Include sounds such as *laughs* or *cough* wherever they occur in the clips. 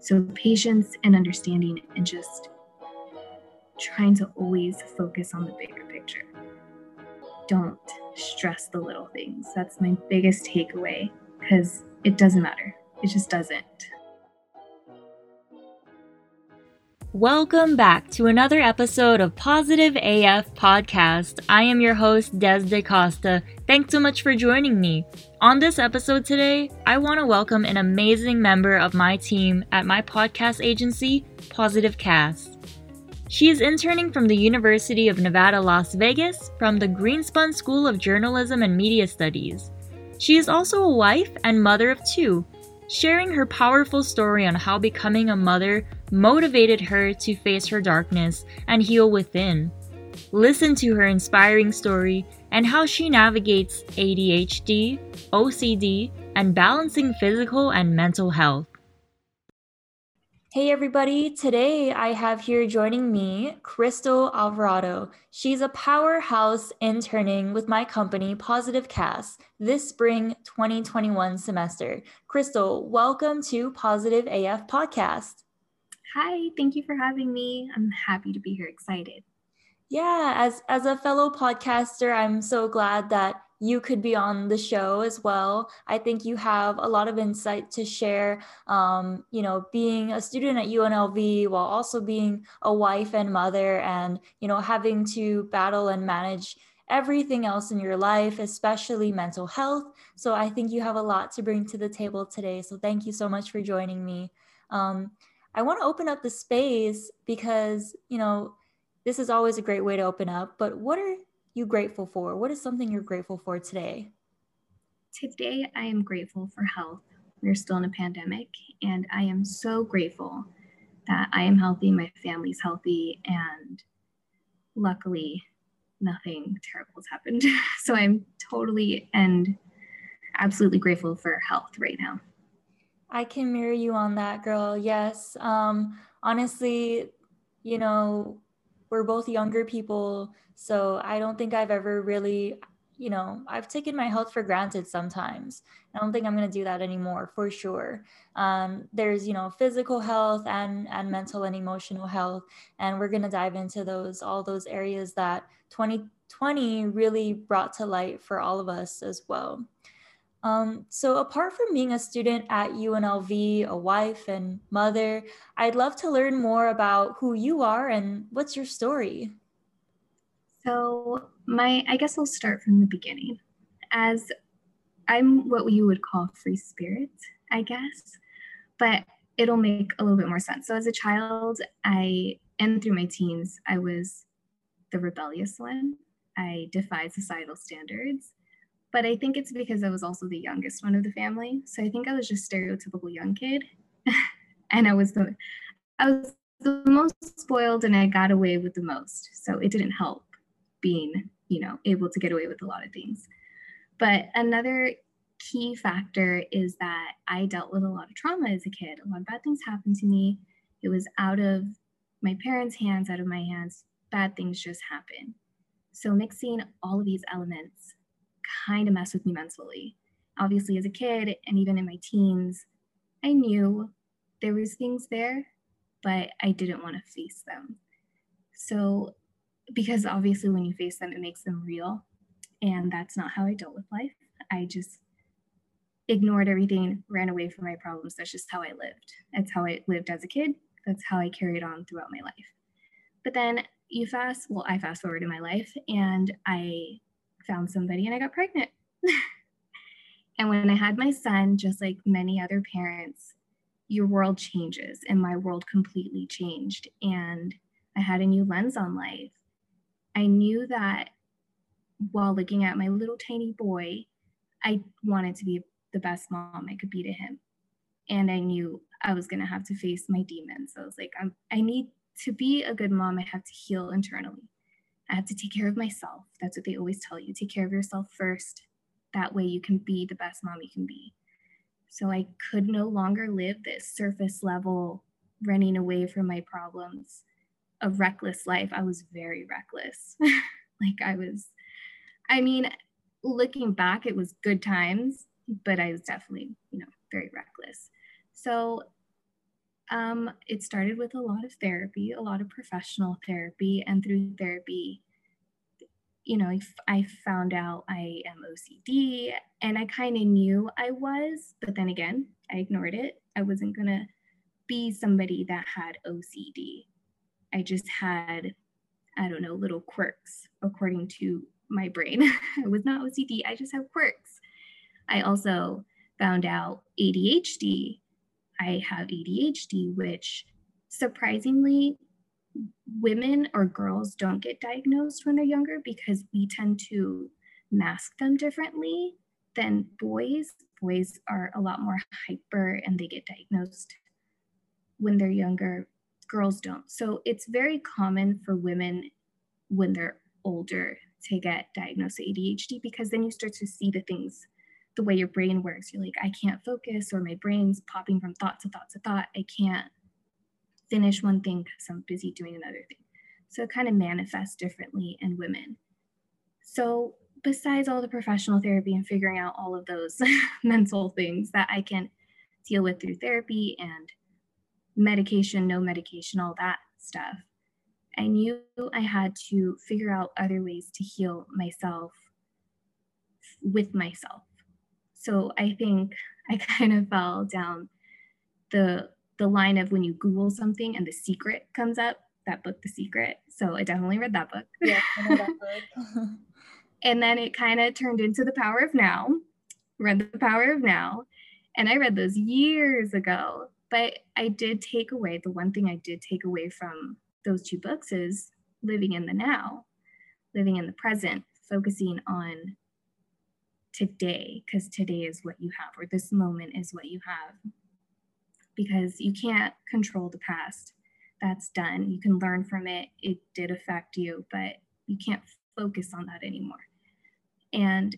So, patience and understanding, and just trying to always focus on the bigger picture. Don't stress the little things. That's my biggest takeaway because it doesn't matter. It just doesn't. Welcome back to another episode of Positive AF Podcast. I am your host, Des DeCosta. Thanks so much for joining me. On this episode today, I want to welcome an amazing member of my team at my podcast agency, Positive Cast. She is interning from the University of Nevada, Las Vegas, from the Greenspun School of Journalism and Media Studies. She is also a wife and mother of two sharing her powerful story on how becoming a mother motivated her to face her darkness and heal within. Listen to her inspiring story and how she navigates ADHD, OCD, and balancing physical and mental health. Hey everybody, today I have here joining me Crystal Alvarado. She's a powerhouse interning with my company Positive Cast this spring 2021 semester. Crystal, welcome to Positive AF Podcast. Hi, thank you for having me. I'm happy to be here, excited. Yeah, as as a fellow podcaster, I'm so glad that you could be on the show as well. I think you have a lot of insight to share. Um, you know, being a student at UNLV while also being a wife and mother, and you know, having to battle and manage everything else in your life, especially mental health. So I think you have a lot to bring to the table today. So thank you so much for joining me. Um, I want to open up the space because you know this is always a great way to open up. But what are you grateful for? What is something you're grateful for today? Today, I am grateful for health. We're still in a pandemic, and I am so grateful that I am healthy, my family's healthy, and luckily, nothing terrible has happened. *laughs* so I'm totally and absolutely grateful for health right now. I can mirror you on that, girl. Yes. Um, honestly, you know, we're both younger people so i don't think i've ever really you know i've taken my health for granted sometimes i don't think i'm going to do that anymore for sure um, there's you know physical health and and mental and emotional health and we're going to dive into those all those areas that 2020 really brought to light for all of us as well um, so, apart from being a student at UNLV, a wife and mother, I'd love to learn more about who you are and what's your story. So, my I guess I'll start from the beginning. As I'm what you would call free spirit, I guess, but it'll make a little bit more sense. So, as a child, I and through my teens, I was the rebellious one. I defied societal standards but I think it's because I was also the youngest one of the family. So I think I was just stereotypical young kid. *laughs* and I was the I was the most spoiled and I got away with the most. So it didn't help being, you know, able to get away with a lot of things. But another key factor is that I dealt with a lot of trauma as a kid. A lot of bad things happened to me. It was out of my parents' hands, out of my hands. Bad things just happen. So mixing all of these elements kind of mess with me mentally. Obviously, as a kid and even in my teens, I knew there was things there, but I didn't want to face them. So, because obviously when you face them, it makes them real. And that's not how I dealt with life. I just ignored everything, ran away from my problems. That's just how I lived. That's how I lived as a kid. That's how I carried on throughout my life. But then you fast, well, I fast forward in my life and I found somebody and I got pregnant. *laughs* and when I had my son, just like many other parents, your world changes and my world completely changed. And I had a new lens on life. I knew that while looking at my little tiny boy, I wanted to be the best mom I could be to him. And I knew I was going to have to face my demons. I was like, I'm, I need to be a good mom. I have to heal internally. I have to take care of myself. That's what they always tell you take care of yourself first. That way you can be the best mom you can be. So I could no longer live this surface level, running away from my problems, a reckless life. I was very reckless. *laughs* like I was, I mean, looking back, it was good times, but I was definitely, you know, very reckless. So Um, it started with a lot of therapy, a lot of professional therapy, and through therapy, you know, I found out I am OCD and I kind of knew I was, but then again, I ignored it. I wasn't going to be somebody that had OCD. I just had, I don't know, little quirks according to my brain. *laughs* I was not OCD, I just have quirks. I also found out ADHD. I have ADHD, which surprisingly women or girls don't get diagnosed when they're younger because we tend to mask them differently than boys. Boys are a lot more hyper and they get diagnosed when they're younger. Girls don't. So it's very common for women when they're older to get diagnosed with ADHD because then you start to see the things the way your brain works. You're like, I can't focus, or my brain's popping from thought to thought to thought. I can't finish one thing because I'm busy doing another thing. So it kind of manifests differently in women. So, besides all the professional therapy and figuring out all of those *laughs* mental things that I can deal with through therapy and medication, no medication, all that stuff, I knew I had to figure out other ways to heal myself with myself. So I think I *laughs* kind of fell down the the line of when you Google something and the secret comes up, that book, The Secret. So I definitely read that book. Yeah, that *laughs* book. *laughs* and then it kind of turned into The Power of Now, read The Power of Now. And I read those years ago. But I did take away the one thing I did take away from those two books is living in the now, living in the present, focusing on today, because today is what you have, or this moment is what you have because you can't control the past. That's done. You can learn from it. It did affect you, but you can't focus on that anymore. And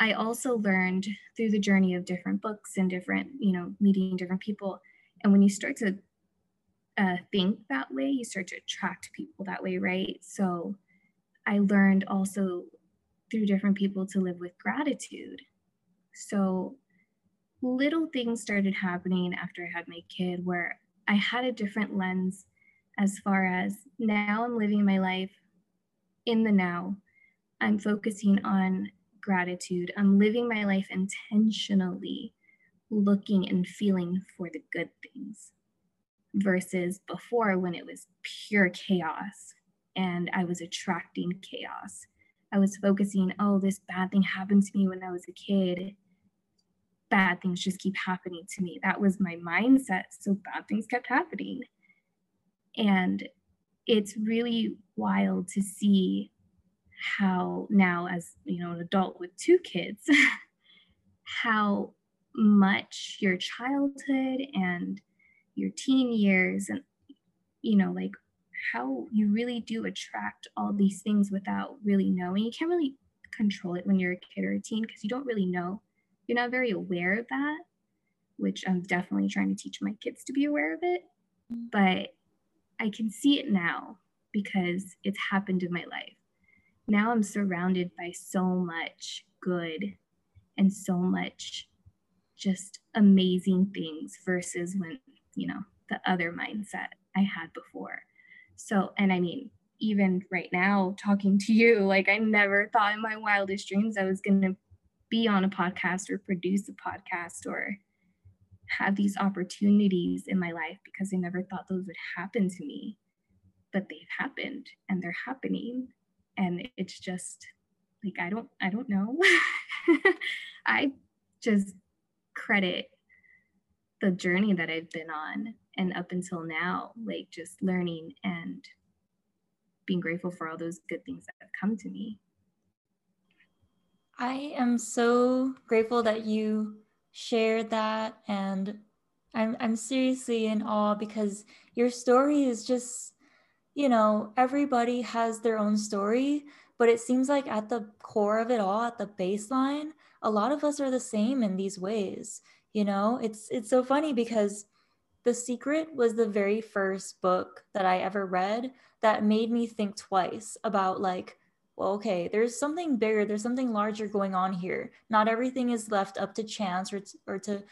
I also learned through the journey of different books and different, you know, meeting different people. And when you start to uh, think that way, you start to attract people that way, right? So I learned also through different people to live with gratitude. So little things started happening after I had my kid where I had a different lens as far as now I'm living my life in the now. I'm focusing on gratitude. I'm living my life intentionally, looking and feeling for the good things versus before when it was pure chaos and I was attracting chaos. I was focusing, oh, this bad thing happened to me when I was a kid bad things just keep happening to me. That was my mindset. So bad things kept happening. And it's really wild to see how now as you know an adult with two kids *laughs* how much your childhood and your teen years and you know like how you really do attract all these things without really knowing you can't really control it when you're a kid or a teen because you don't really know you're not very aware of that, which I'm definitely trying to teach my kids to be aware of it. But I can see it now because it's happened in my life. Now I'm surrounded by so much good and so much just amazing things versus when, you know, the other mindset I had before. So, and I mean, even right now, talking to you, like I never thought in my wildest dreams I was going to be on a podcast or produce a podcast or have these opportunities in my life because I never thought those would happen to me. But they've happened and they're happening. And it's just like I don't I don't know. *laughs* I just credit the journey that I've been on and up until now, like just learning and being grateful for all those good things that have come to me. I am so grateful that you shared that and I'm I'm seriously in awe because your story is just you know everybody has their own story but it seems like at the core of it all at the baseline a lot of us are the same in these ways you know it's it's so funny because the secret was the very first book that i ever read that made me think twice about like well, okay, there's something bigger, there's something larger going on here. Not everything is left up to chance or to, or to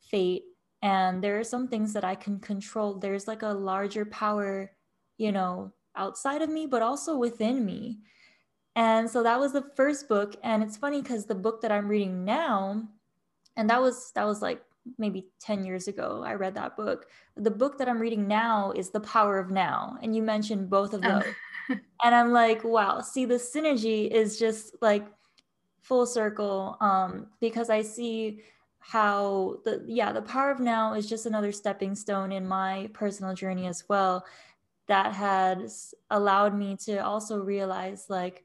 fate. and there are some things that I can control. There's like a larger power, you know, outside of me, but also within me. And so that was the first book. And it's funny because the book that I'm reading now, and that was that was like maybe 10 years ago i read that book the book that i'm reading now is the power of now and you mentioned both of those oh. and i'm like wow see the synergy is just like full circle um, because i see how the yeah the power of now is just another stepping stone in my personal journey as well that has allowed me to also realize like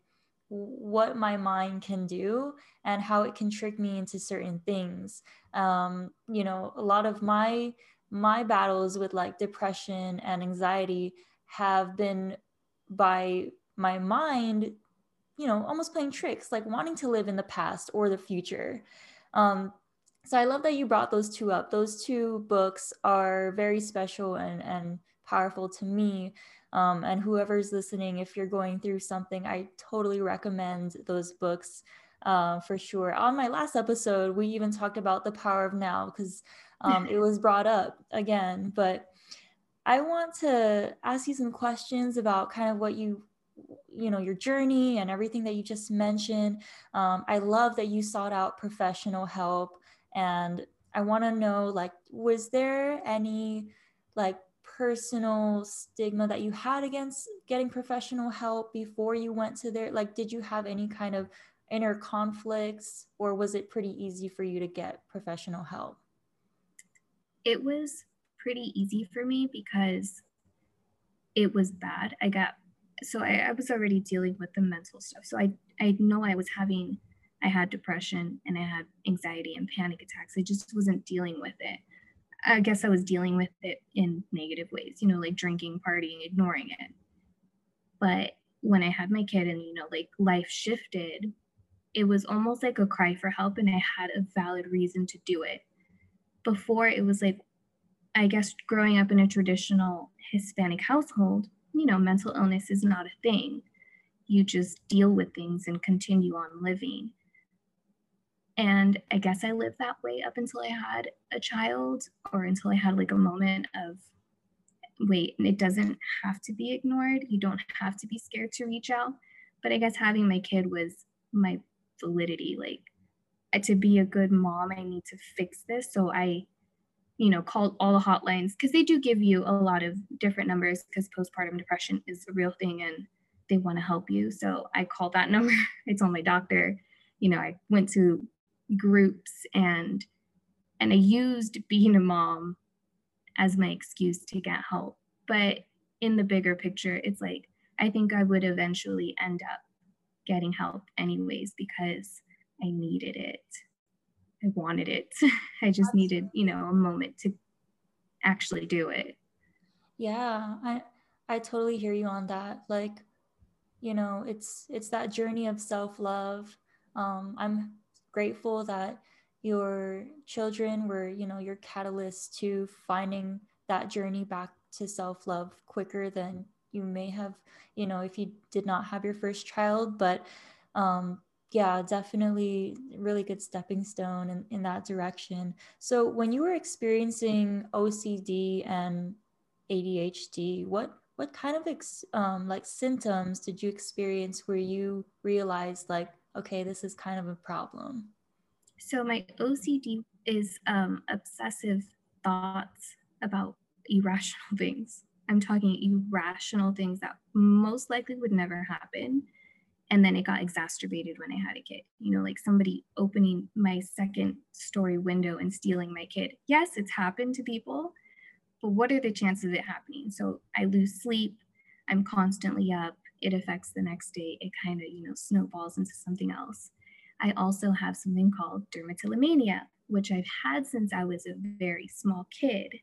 what my mind can do and how it can trick me into certain things. Um, you know a lot of my my battles with like depression and anxiety have been by my mind you know almost playing tricks like wanting to live in the past or the future. Um, so i love that you brought those two up. Those two books are very special and and powerful to me um, and whoever's listening, if you're going through something, I totally recommend those books uh, for sure. On my last episode, we even talked about the power of now because um, it was brought up again. But I want to ask you some questions about kind of what you you know your journey and everything that you just mentioned um, i love that you sought out professional help and i want to know like was there any like personal stigma that you had against getting professional help before you went to there? Like, did you have any kind of inner conflicts or was it pretty easy for you to get professional help? It was pretty easy for me because it was bad. I got so I, I, was already dealing with the mental stuff. So I I know I was having I had depression and I had anxiety and panic attacks. I just wasn't dealing with it. I guess I was dealing with it in negative ways, you know, like drinking, partying, ignoring it. But when I had my kid and, you know, like life shifted, it was almost like a cry for help and I had a valid reason to do it. Before it was like, I guess growing up in a traditional Hispanic household, you know, mental illness is not a thing. You just deal with things and continue on living. And I guess I lived that way up until I had a child or until I had like a moment of, wait, it doesn't have to be ignored. You don't have to be scared to reach out. But I guess having my kid was my validity. Like, to be a good mom, I need to fix this. So I, you know, called all the hotlines because they do give you a lot of different numbers because postpartum depression is a real thing and they want to help you. So I called that *laughs* number. I told my doctor, you know, I went to groups and and I used being a mom as my excuse to get help. But in the bigger picture, it's like I think I would eventually end up getting help anyways because I needed it. I wanted it. *laughs* I just needed, you know, a moment to actually do it. Yeah, I I totally hear you on that. Like, you know, it's it's that journey of self-love. Um, I'm grateful that your children were, you know, your catalyst to finding that journey back to self-love quicker than you may have, you know, if you did not have your first child. But um, yeah, definitely really good stepping stone in, in that direction. So when you were experiencing OCD and ADHD, what what kind of ex, um, like symptoms did you experience where you realized like okay, this is kind of a problem? So, my OCD is um, obsessive thoughts about irrational *laughs* things. I'm talking irrational things that most likely would never happen. And then it got exacerbated when I had a kid. You know, like somebody opening my second story window and stealing my kid. Yes, it's happened to people, but what are the chances of it happening? So I lose sleep. I'm constantly up it affects the next day. It kind of, you know, snowballs into something else. I also have something called dermatillomania, which I've had since I was a very small kid.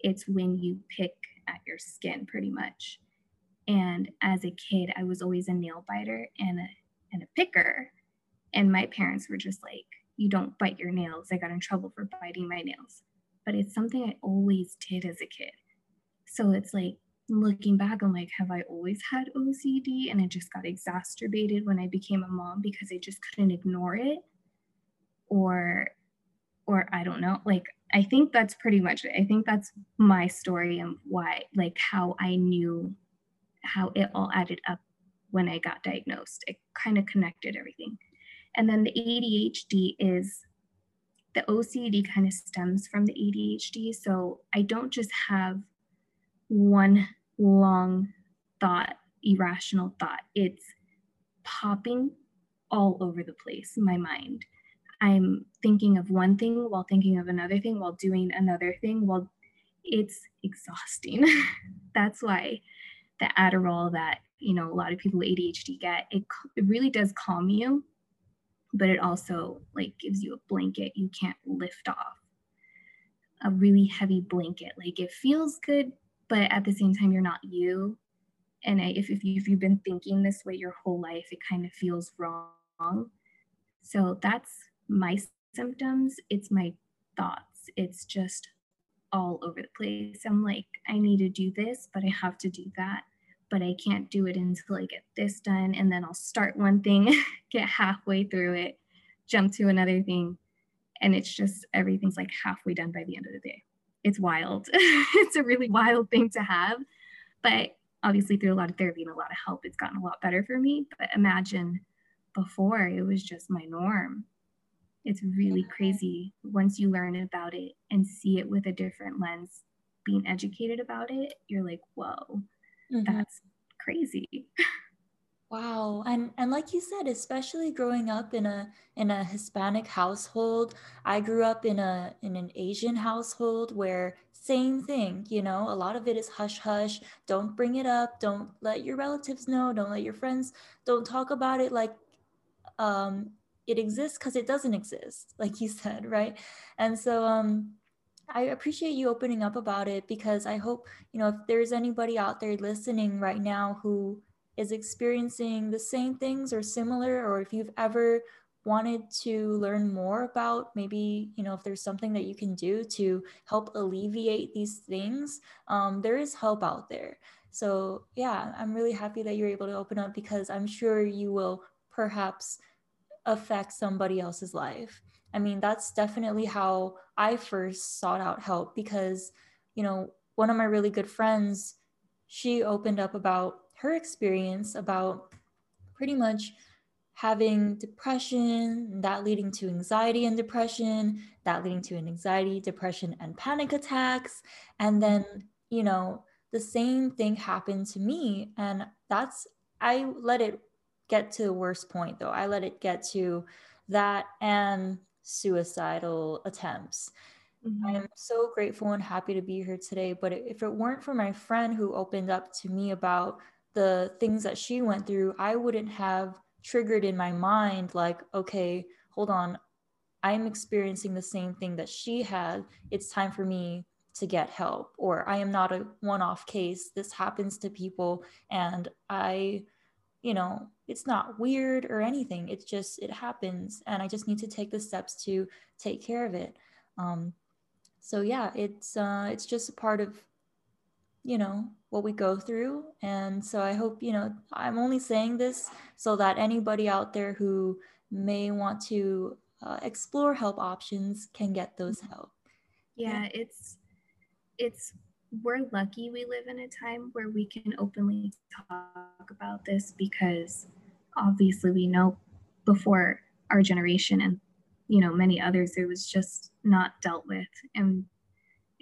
It's when you pick at your skin pretty much. And as a kid, I was always a nail biter and a, and a picker. And my parents were just like, you don't bite your nails. I got in trouble for biting my nails. But it's something I always did as a kid. So it's like looking back, I'm like, have I always had OCD? And it just got exacerbated when I became a mom because I just couldn't ignore it. Or, or I don't know, like I think that's pretty much it. I think that's my story and why, like, how I knew how it all added up when I got diagnosed. It kind of connected everything. And then the ADHD is the OCD kind of stems from the ADHD. So I don't just have one long thought, irrational thought. It's popping all over the place my mind. I'm thinking of one thing while thinking of another thing while doing another thing while it's exhausting. *laughs* That's why the Adderall that, you know, a lot of people with ADHD get, it, it really does calm you, but it also like gives you a blanket you can't lift off. A really heavy blanket. Like it feels good, but at the same time, you're not you. And if, if, you, if you've been thinking this way your whole life, it kind of feels wrong. So that's my symptoms. It's my thoughts. It's just all over the place. I'm like, I need to do this, but I have to do that. But I can't do it until I get this done. And then I'll start one thing, *laughs* get halfway through it, jump to another thing. And it's just everything's like halfway done by the end of the day it's wild. *laughs* it's a really wild thing to have. But obviously, through a lot of therapy and a lot of help, it's gotten a lot better for me. But imagine before it was just my norm. It's really crazy once you learn about it and see it with a different lens, being educated about it, you're like, whoa, mm-hmm. that's crazy. *laughs* Wow. And and like you said, especially growing up in a in a Hispanic household, I grew up in a in an Asian household where same thing, you know, a lot of it is hush hush. Don't bring it up. Don't let your relatives know. Don't let your friends don't talk about it like um it exists because it doesn't exist, *laughs* like you said, right? And so um I appreciate you opening up about it because I hope, you know, if there's anybody out there listening right now who is experiencing the same things or similar, or if you've ever wanted to learn more about maybe you know if there's something that you can do to help alleviate these things um, there is help out there. So yeah i'm really happy that you're able to open up because i'm sure you will perhaps affect somebody else's life. I mean that's definitely how i first sought out help because you know one of my really good friends she opened up about her experience about pretty much having depression, that leading to anxiety and depression, that leading to an anxiety, depression, and panic attacks. And then, you know, the same thing happened to me. And that's, I let it get to the worst point though. I let it get to that and suicidal attempts. Mm-hmm. I am so grateful and happy to be here today. But if it weren't for my friend who opened up to me about the things that she went through, I wouldn't have triggered in my mind, like, okay, hold on, I'm experiencing the same thing that she had. It's time for me to get help. Or I am not a one off case. This happens to people. And I, you know, it's not weird or anything. It's just, it happens. And I just need to take the steps to take care of it. Um, so yeah, it's uh, it's just a part of you know what we go through. And so i hope you know i'm only saying this so that anybody out there who may want to uh, explore help options can get those mm-hmm. help. Yeah, yeah. it's it's we're lucky we live in a time where we can openly talk about this because obviously we know before our generation and you know many others it was just not dealt with. And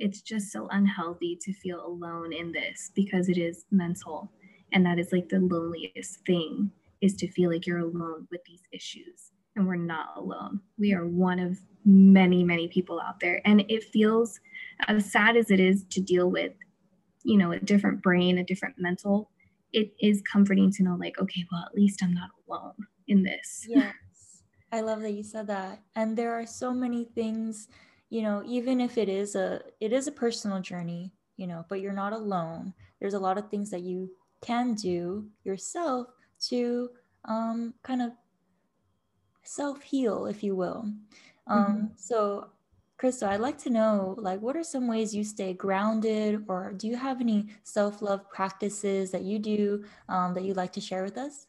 it's just so unhealthy to feel alone in this because it is mental. And that is like the loneliest thing is to feel like you're alone with these issues. And we're not alone. We are one of many many people out there. And it feels as sad as it is to deal with you know a different brain a different mental it is comforting to know like okay well at least i'm not alone in this. Yes. I love that you said that. And there are so many things you know even if it is a it is a personal journey you know but you're not alone there's a lot of things that you can do yourself to um, kind of self heal if you will um, mm-hmm. so Crystal, I'd like to know, like, what are some ways you stay grounded, or do you have any self-love practices that you do um, that you'd like to share with us?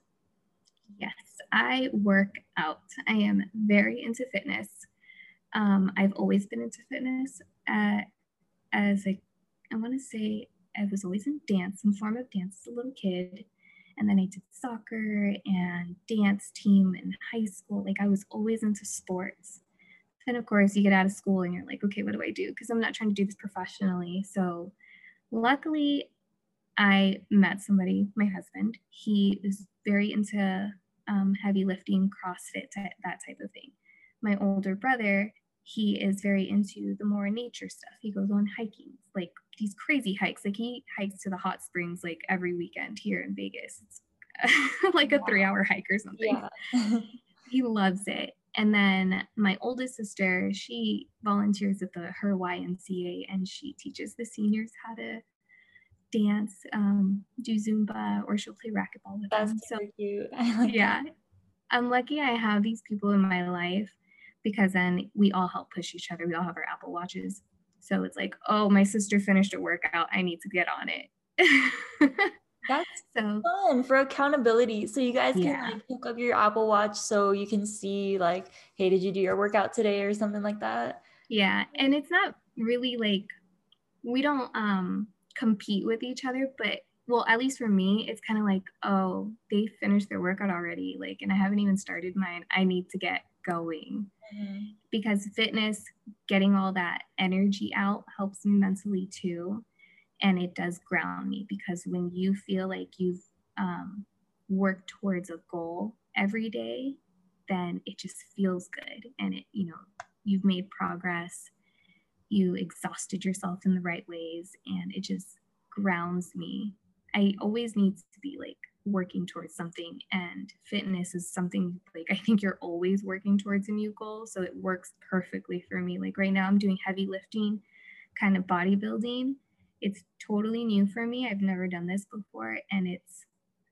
Yes, I work out. I am very into fitness. Um, I've always been into fitness. uh, as a, I want to say I was always in dance, some form of dance as a little kid. And then I did soccer and dance team in high school. Like I was always into sports. And of course, you get out of school and you're like, okay, what do I do? Because I'm not trying to do this professionally. So luckily, I met somebody, my husband. He is very into um, heavy lifting, CrossFit, that type of thing. My older brother, he is very into the more nature stuff. He goes on hiking, like these crazy hikes. Like he hikes to the hot springs like every weekend here in Vegas. It's *laughs* like a wow. three hour hike or something. Yeah. *laughs* he loves it. And then my oldest sister, she volunteers at the her YMCA and she teaches the seniors how to dance, um, do Zumba, or she'll play racquetball with That's them. So cute. *laughs* Yeah, I'm lucky I have these people in my life because then we all help push each other. We all have our Apple Watches. So it's like, oh, my sister finished a workout. I need to get on it. That's *laughs* so fun for accountability. So you guys can yeah. like pick up your Apple Watch so you can see like, hey, did you do your workout today or something like that? Yeah. And it's not really like we don't um compete with each other, but well, at least for me, it's kind of like, oh, they finished their workout already. Like, and I haven't even started mine. I need to get going. Because fitness, getting all that energy out helps me mentally too. And it does ground me because when you feel like you've um, worked towards a goal every day then it just feels good. And it you know you've made progress. You exhausted yourself in the right ways and it just grounds me. I always need to be like working towards something and fitness is something like i think you're always working towards a new goal so it works perfectly for me like right now i'm doing heavy lifting kind of bodybuilding it's totally new for me. I've never done this before, and it's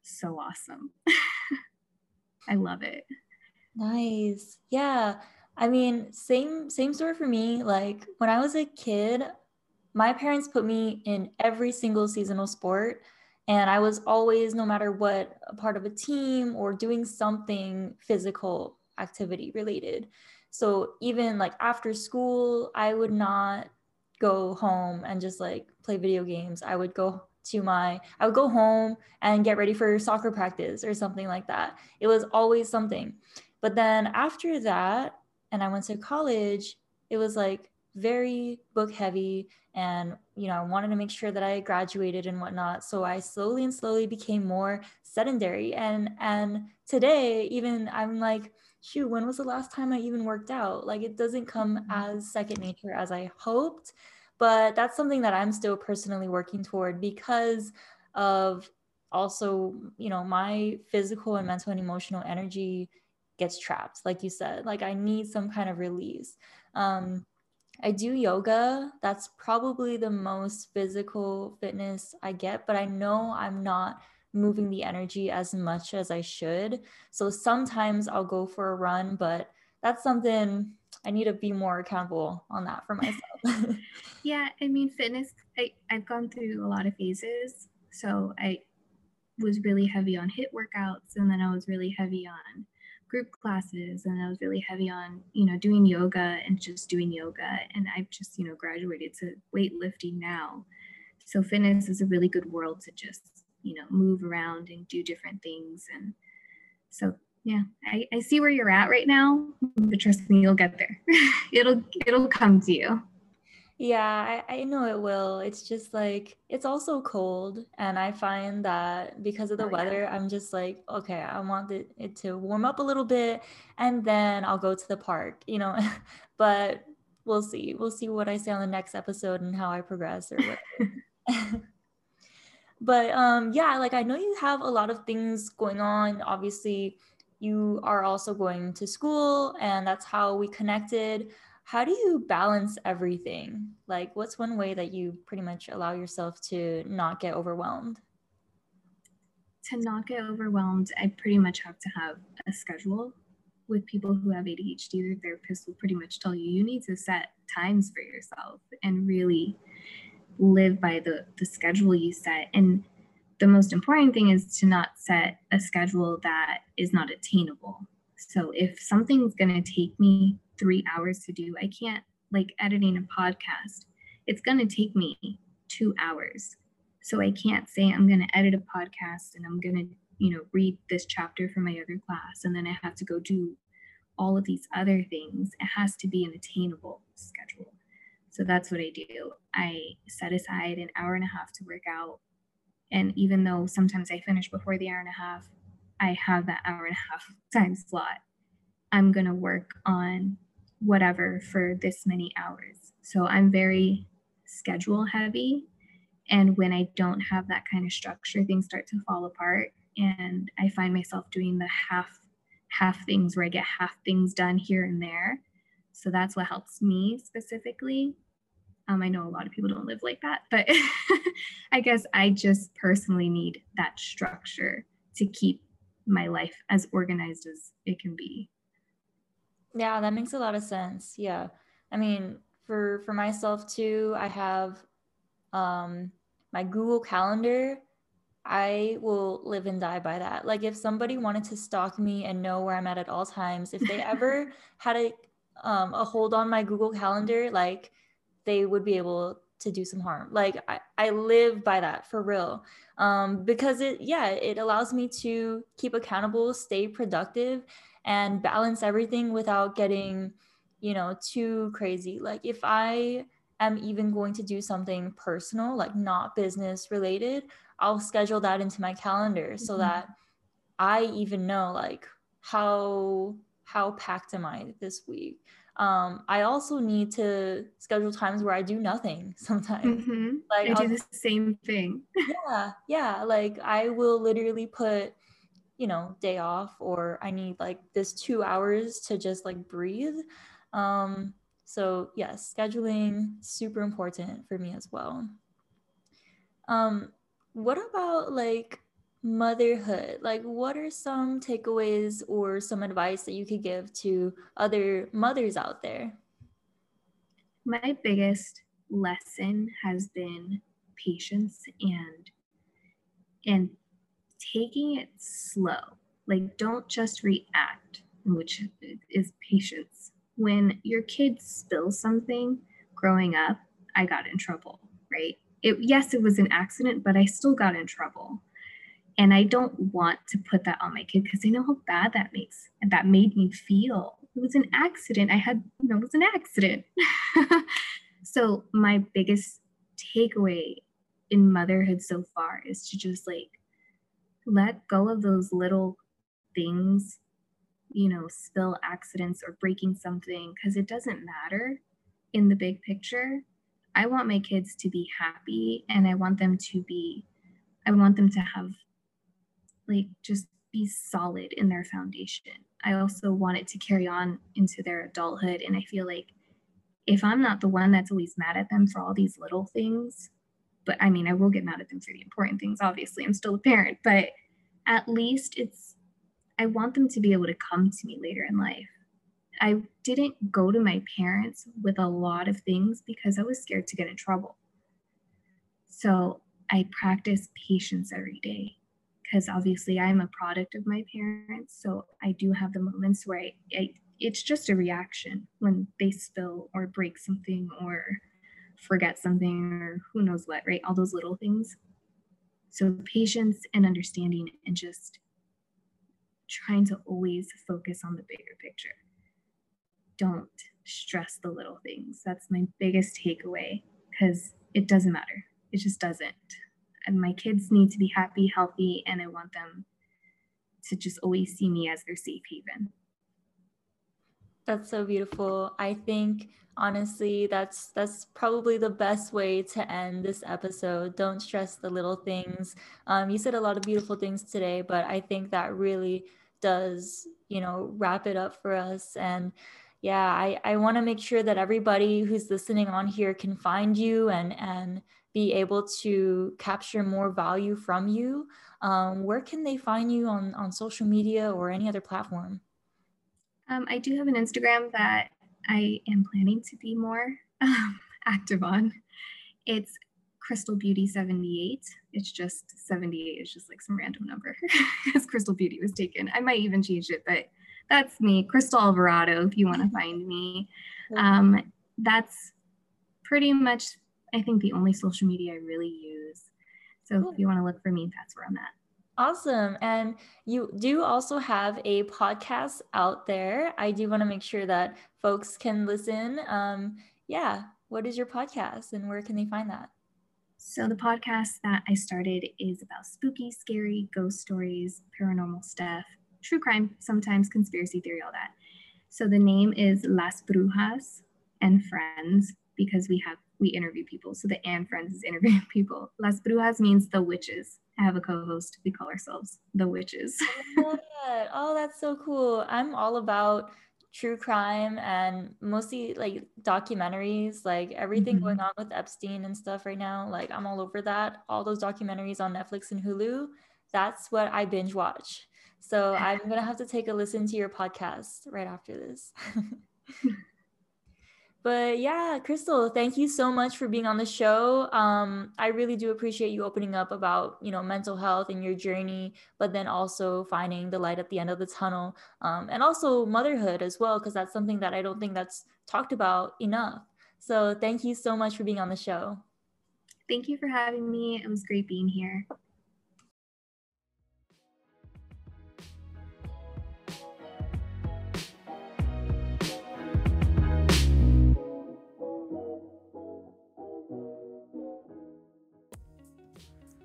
so awesome. *laughs* I love it. Nice. Yeah. I mean, same same story for me. Like when I was a kid, my parents put me in every single seasonal sport and I was always no matter what a part of a team or doing something physical activity related. So even like after school, I would not go home and just like play video games. I would go to my I would go home and get ready for soccer practice or something like that. It was always something. But then after that and I went to college, it was like very book heavy and you know i wanted to make sure that i graduated and whatnot. So i slowly and slowly became more sedentary. And and today even i'm like shoot when was the last time i even worked out? Like it doesn't come mm-hmm. as second nature as i hoped but that's something that i'm still personally working toward because of also you know my physical and mental and emotional energy gets trapped like you said. Like i need some kind of release. Um, i do yoga that's probably the most physical fitness i get but i know i'm not moving the energy as much as i should so sometimes i'll go for a run but that's something I need to be more accountable on that for myself. *laughs* yeah, I mean, fitness, I, I've gone through a lot of phases. So I was really heavy on HIIT workouts, and then I was really heavy on group classes, and I was really heavy on, you know, doing yoga and just doing yoga. And I've just, you know, graduated to weightlifting now. So fitness is a really good world to just, you know, move around and do different things. And so yeah I, I see where you're at right now but trust me you'll get there *laughs* it'll it'll come to you yeah I, I know it will. It's just like it's also cold and i find that because of the oh, weather yeah. i'm just like okay i want it, it to warm up a little bit and then i'll go to the park you know? *laughs* But we'll see. We'll see what i say on the next episode and how i progress or what *laughs* *laughs* but um yeah like i know you have a lot of things going on. Obviously you are also going to school and that's how we connected how do you balance everything? Like what's one way that you pretty much allow yourself to not get overwhelmed? To not get overwhelmed i pretty much have to have a schedule with people who have adhd their therapist will pretty much tell you you need to set times for yourself and really live by the the schedule you set. And the most important thing is to not set a schedule that is not attainable. So if something's going to take me three hours to do, I can't like editing a podcast, it's going to take me two hours. So I can't say I'm going to edit a podcast and I'm going to, you know, read this chapter for my other class and then I have to go do all of these other things. It has to be an attainable schedule. So that's what I do. I set aside an hour and a half to work out. And even though sometimes I finish before the hour and a half, I have that hour and a half *laughs* time slot. I'm going to work on whatever for this many hours. So I'm very schedule heavy. And when I don't have that kind of structure, things start to fall apart. And I find myself doing the half half things where I get half things done here and there. So that's what helps me specifically. Um, I know a lot of people don't live like that, but *laughs* I guess I just personally need that structure to keep my life as organized as it can be. Yeah, that makes a lot of sense. Yeah. I mean, for for myself too, I have um my Google Calendar. I will live and die by that. Like if somebody wanted to stalk me and know where I'm at at all times, if they ever *laughs* had a um a hold on my Google Calendar, like they would be able to do some harm. Like I, I live by that for real. Um, because it, yeah, it allows me to keep accountable, stay productive, and balance everything without getting, you know, too crazy. Like if I am even going to do something personal, like not business related, I'll schedule that into my calendar so mm-hmm. that I even know like how how packed am I this week. Um, I also need to schedule times where I do nothing *laughs* sometimes. Mm-hmm. Like I do I'll, the same thing. *laughs* yeah, yeah. Like I will literally put you know day off or i need like this two hours to just like breathe. Um so yes scheduling super important for me as well. Um what about like motherhood? Like what are some takeaways or some advice that you could give to other mothers out there? My biggest lesson has been patience and and taking it slow. Like, don't just react, which is patience. When your kid spills something growing up, I got in trouble, right? It, yes, it was an accident, but I still got in trouble. And I don't want to put that on my kid because I know how bad that makes and that made me feel. It was an accident. I had, you know, it was an accident. *laughs* so my biggest takeaway in motherhood so far is to just like let go of those little things, you know, spill accidents or breaking something, because it doesn't matter in the big picture. I want my kids to be happy and I want them to be, I want them to have, like, just be solid in their foundation. I also want it to carry on into their adulthood. And I feel like if I'm not the one that's always mad at them for all these little things, but I mean, I will get mad at them for the important things. Obviously, I'm still a parent, but at least it's, I want them to be able to come to me later in life. I didn't go to my parents with a lot of things because I was scared to get in trouble. So I practice patience every day because obviously I'm a product of my parents. So I do have the moments where I, I it's just a reaction when they spill or break something or forget something or who knows what, right? All those little things. So patience and understanding and just trying to always focus on the bigger picture. Don't stress the little things. That's my biggest takeaway because it doesn't matter. It just doesn't. And my kids need to be happy, healthy, and I want them to just always see me as their safe haven. That's so beautiful. I think honestly that's that's probably the best way to end this episode. Don't stress the little things. Um, you said a lot of beautiful things today, but I think that really does, you know, wrap it up for us. And yeah, I, I want to make sure that everybody who's listening on here can find you and and be able to capture more value from you. Um, where can they find you on on social media or any other platform? Um, I do have an Instagram that I am planning to be more *laughs* um, active on. It's Crystal Beauty 78. It's just 78. It's just like some random number *laughs* because Crystal Beauty was taken. I might even change it, but that's me, Crystal Alvarado, if you want to find me. Um, that's pretty much, I think, the only social media I really use. So if you want to look for me, that's where I'm at. Awesome. And you do also have a podcast out there. I do want to make sure that folks can listen. Um, yeah. What is your podcast and where can they find that? So, the podcast that I started is about spooky, scary ghost stories, paranormal stuff, true crime, sometimes conspiracy theory, all that. So, the name is Las Brujas and Friends because we have we interview people. So the and friends is interviewing *laughs* people. Las Brujas means the witches. I have a co-host. We call ourselves the witches. that. oh, that's so cool. I'm all about true crime and mostly like documentaries, like everything mm-hmm. going on with Epstein and stuff right now. Like I'm all over that. All those documentaries on Netflix and Hulu. That's what I binge watch. So I'm gonna have to take a listen to your podcast right after this. *laughs* but yeah crystal thank you so much for being on the show. Um, i really do appreciate you opening up about you know mental health and your journey but then also finding the light at the end of the tunnel um, and also motherhood as well because that's something that i don't think that's talked about enough. So thank you so much for being on the show. Thank you for having me. It was great being here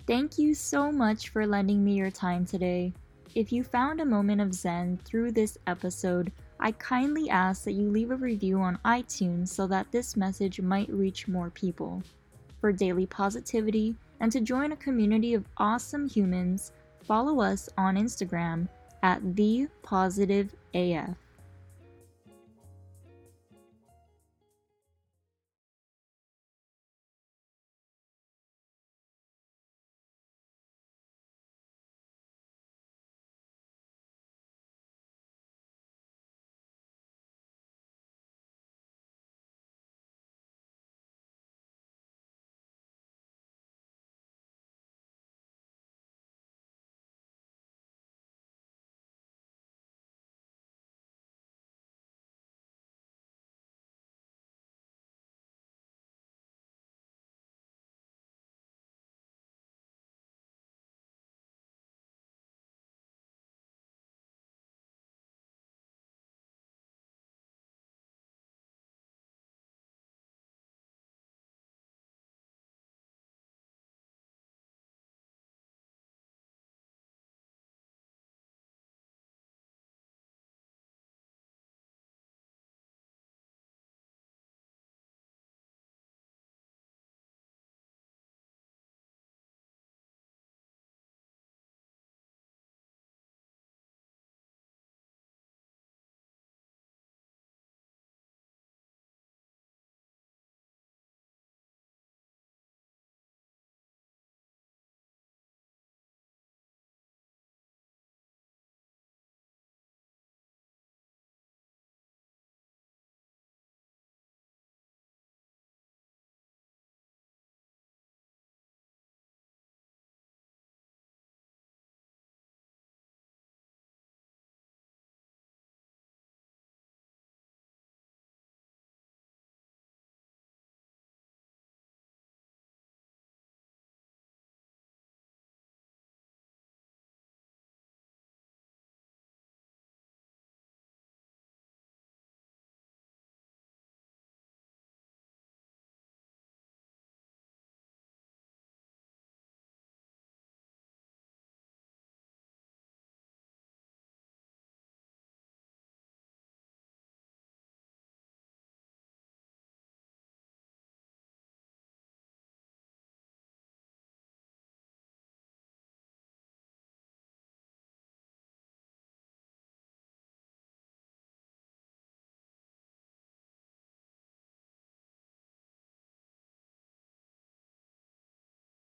Thank you so much for lending me your time today. If you found a moment of Zen through this episode, I kindly ask that you leave a review on iTunes so that this message might reach more people. For daily positivity and to join a community of awesome humans, follow us on Instagram at the positive AF.